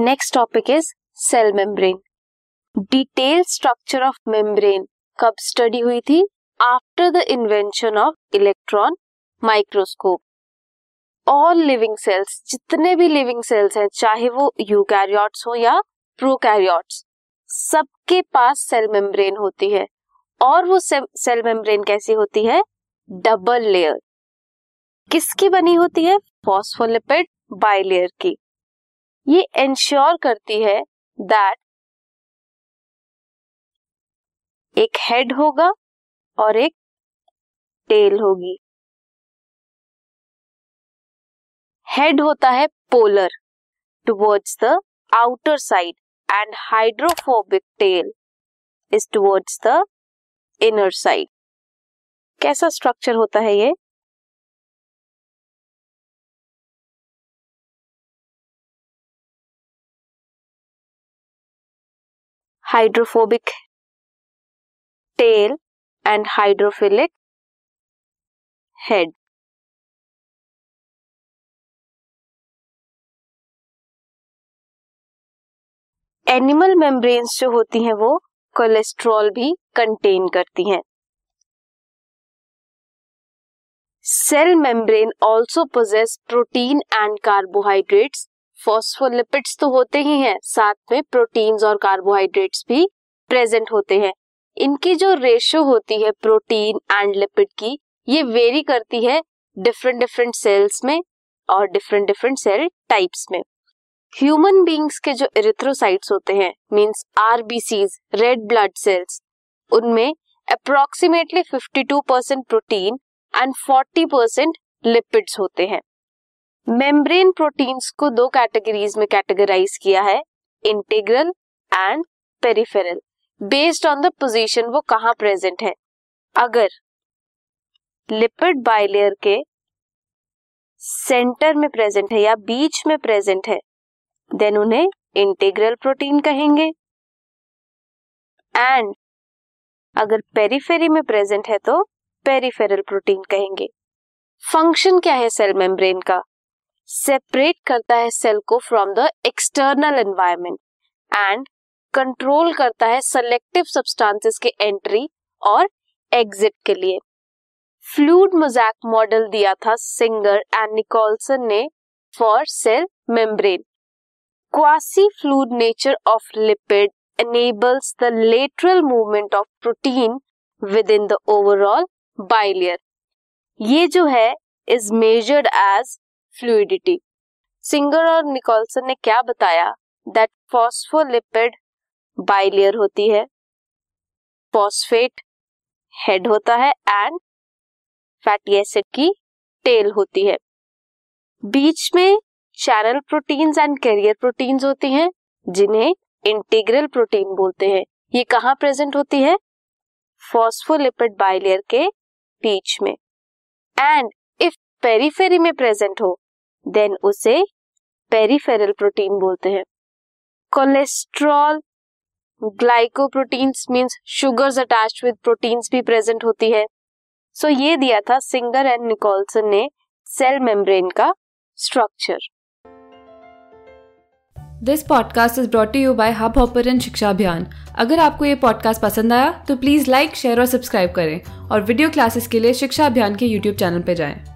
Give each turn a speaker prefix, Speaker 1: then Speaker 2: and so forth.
Speaker 1: Next topic is cell membrane detail structure of membrane कब study हुई थी? After the invention of electron microscope all living cells जितने भी living cells हैं, चाहे वो यूकैरियोट्स हो या प्रोकैरियोट्स सबके पास सेल मेम्ब्रेन होती है। और वो सेल मेम्ब्रेन कैसी होती है? डबल लेयर किसकी बनी होती है? फॉस्फोलिपिड बाइलेयर की। ये इंश्योर करती है दैट एक हेड होगा और एक टेल होगी। हेड होता है polar towards the outer side and hydrophobic tail is towards the inner side कैसा स्ट्रक्चर होता है ये? Hydrophobic tail and hydrophilic head animal membranes जो होती हैं वो कोलेस्ट्रॉल भी कंटेन करती हैं। Cell membrane also possess protein and carbohydrates phospholipids तो होते ही हैं, साथ में प्रोटीन्स और कार्बोहाइड्रेट्स भी प्रेजेंट होते हैं। इनकी जो रेशियो होती है प्रोटीन एंड लिपिड की, ये वेरी करती है डिफरेंट डिफरेंट सेल्स में और डिफरेंट डिफरेंट सेल टाइप्स में। ह्यूमन बींग्स के जो इरिथ्रोसाइट्स होते हैं means RBCs red blood cells उनमें approximately 52 percent protein and 40 percent lipids होते हैं। मेम्ब्रेन प्रोटीन्स को दो कैटेगरीज में कैटेगराइज किया है integral and peripheral based on the position वो कहाँ प्रेजेंट है? अगर लिपिड बाइलेयर के सेंटर में प्रेजेंट है या बीच में प्रेजेंट है देन उन्हें इंटीग्रल प्रोटीन कहेंगे. एंड अगर पेरीफेरी में प्रेजेंट है तो पेरीफेरल प्रोटीन कहेंगे. फ़ंक्शन क्या है सेल मेम्ब्रेन का? सेपरेट करता है सेल को from the external environment and control करता है सेलेक्टिव सब्सटेंसेस के एंट्री और एग्जिट के लिए फ्लूड मोजैक मॉडल दिया था सिंगर एंड निकोलसन ने for cell membrane quasi fluid nature of lipid enables the lateral movement of protein within the overall bilayer. ये जो है is measured as fluidity Singer और निकोलसन ने क्या बताया? दैट फॉस्फोलिपिड बाइलेयर होती है। फॉस्फेट हेड होता है एंड फैटी एसिड की टेल होती है। बीच में channel proteins and carrier proteins होती हैं, जिन्हें इंटीग्रल प्रोटीन बोलते हैं। ये कहाँ प्रेजेंट होती है? फॉस्फोलिपिड बाइलेयर के बीच में। एंड पेरीफेरी में प्रेजेंट हो देन उसे पेरीफेरल प्रोटीन बोलते हैं। Cholesterol glycoproteins means sugars attached with proteins भी प्रेजेंट होती है। सो so, ये दिया था सिंगर एंड निकोलसन ने सेल मेम्ब्रेन का structure
Speaker 2: this podcast is brought you by Hubhopper Shiksha Abhiyan अगर आपको ये पॉडकास्ट पसंद आया तो प्लीज़ लाइक शेयर और सब्सक्राइब करें। और वीडियो क्लासेस के लिए शिक्षा अभियान के यूट्यूब चैनल पर जाएँ।